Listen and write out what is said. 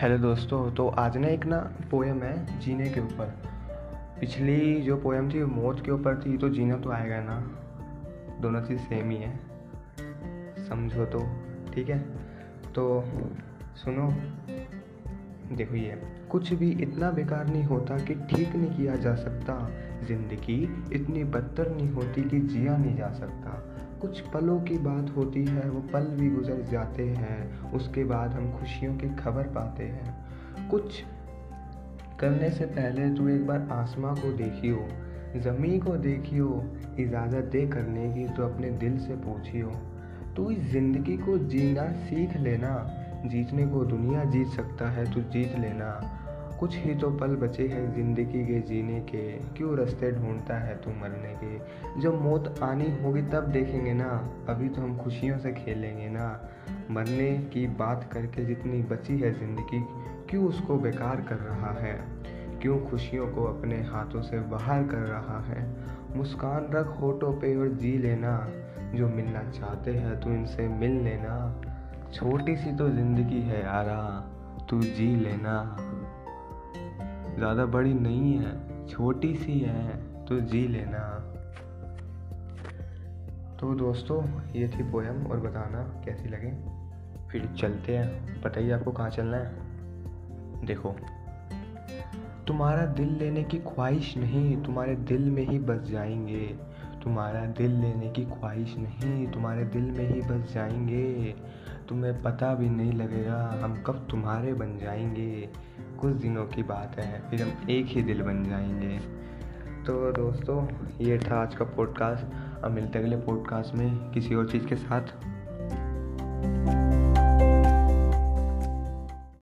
Hello दोस्तों तो आज ना एक ना पोएम है जीने के ऊपर। पिछली जो पोएम थी मौत के ऊपर थी तो जीना तो आएगा ना। दोनों चीज़ सेम ही है। समझो तो ठीक है? तो सुनो, देखो ये। कुछ भी इतना बेकार नहीं होता कि ठीक नहीं किया जा सकता। ज़िंदगी इतनी बदतर नहीं होती कि जिया नहीं जा सकता। कुछ पलों की बात होती है, वो पल भी गुजर जाते हैं, उसके बाद हम खुशियों की खबर पाते हैं। कुछ करने से पहले तू एक बार आसमां को देखियो, ज़मी को देखियो, इजाज़त दे करने की तो अपने दिल से पूछियो। तू इस ज़िंदगी को जीना सीख लेना, जीतने को दुनिया जीत सकता है, तू जीत लेना। कुछ ही तो पल बचे हैं ज़िंदगी के जीने के। क्यों रास्ते ढूंढता है तू मरने के? जब मौत आनी होगी तब देखेंगे ना। अभी तो हम खुशियों से खेलेंगे ना। मरने की बात करके जितनी बची है ज़िंदगी, क्यों उसको बेकार कर रहा है? क्यों खुशियों को अपने हाथों से बाहर कर रहा है? मुस्कान रख होठों पे और जी लेना। जो मिलना चाहते हैं तू इनसे मिल लेना। छोटी सी तो ज़िंदगी है यारा तू जी लेना। ज़्यादा बड़ी नहीं है, छोटी सी है तो जी लेना। तो दोस्तों, ये थी पोएम और बताना कैसी लगे। फिर चलते हैं। बताइए आपको कहाँ चलना है। देखो, तुम्हारा दिल लेने की ख्वाहिश नहीं, तुम्हारे दिल में ही बस जाएँगे। तुम्हारा दिल लेने की ख्वाहिश नहीं, तुम्हारे दिल में ही बस जाएँगे। तुम्हें पता भी नहीं लगेगा, हम कब तुम्हारे बन जाएँगे। कुछ दिनों की बात है, फिर हम एक ही दिल बन जाएँगे। तो दोस्तों, ये था आज का पॉडकास्ट अब मिलते अगले पॉडकास्ट में किसी और चीज़ के साथ।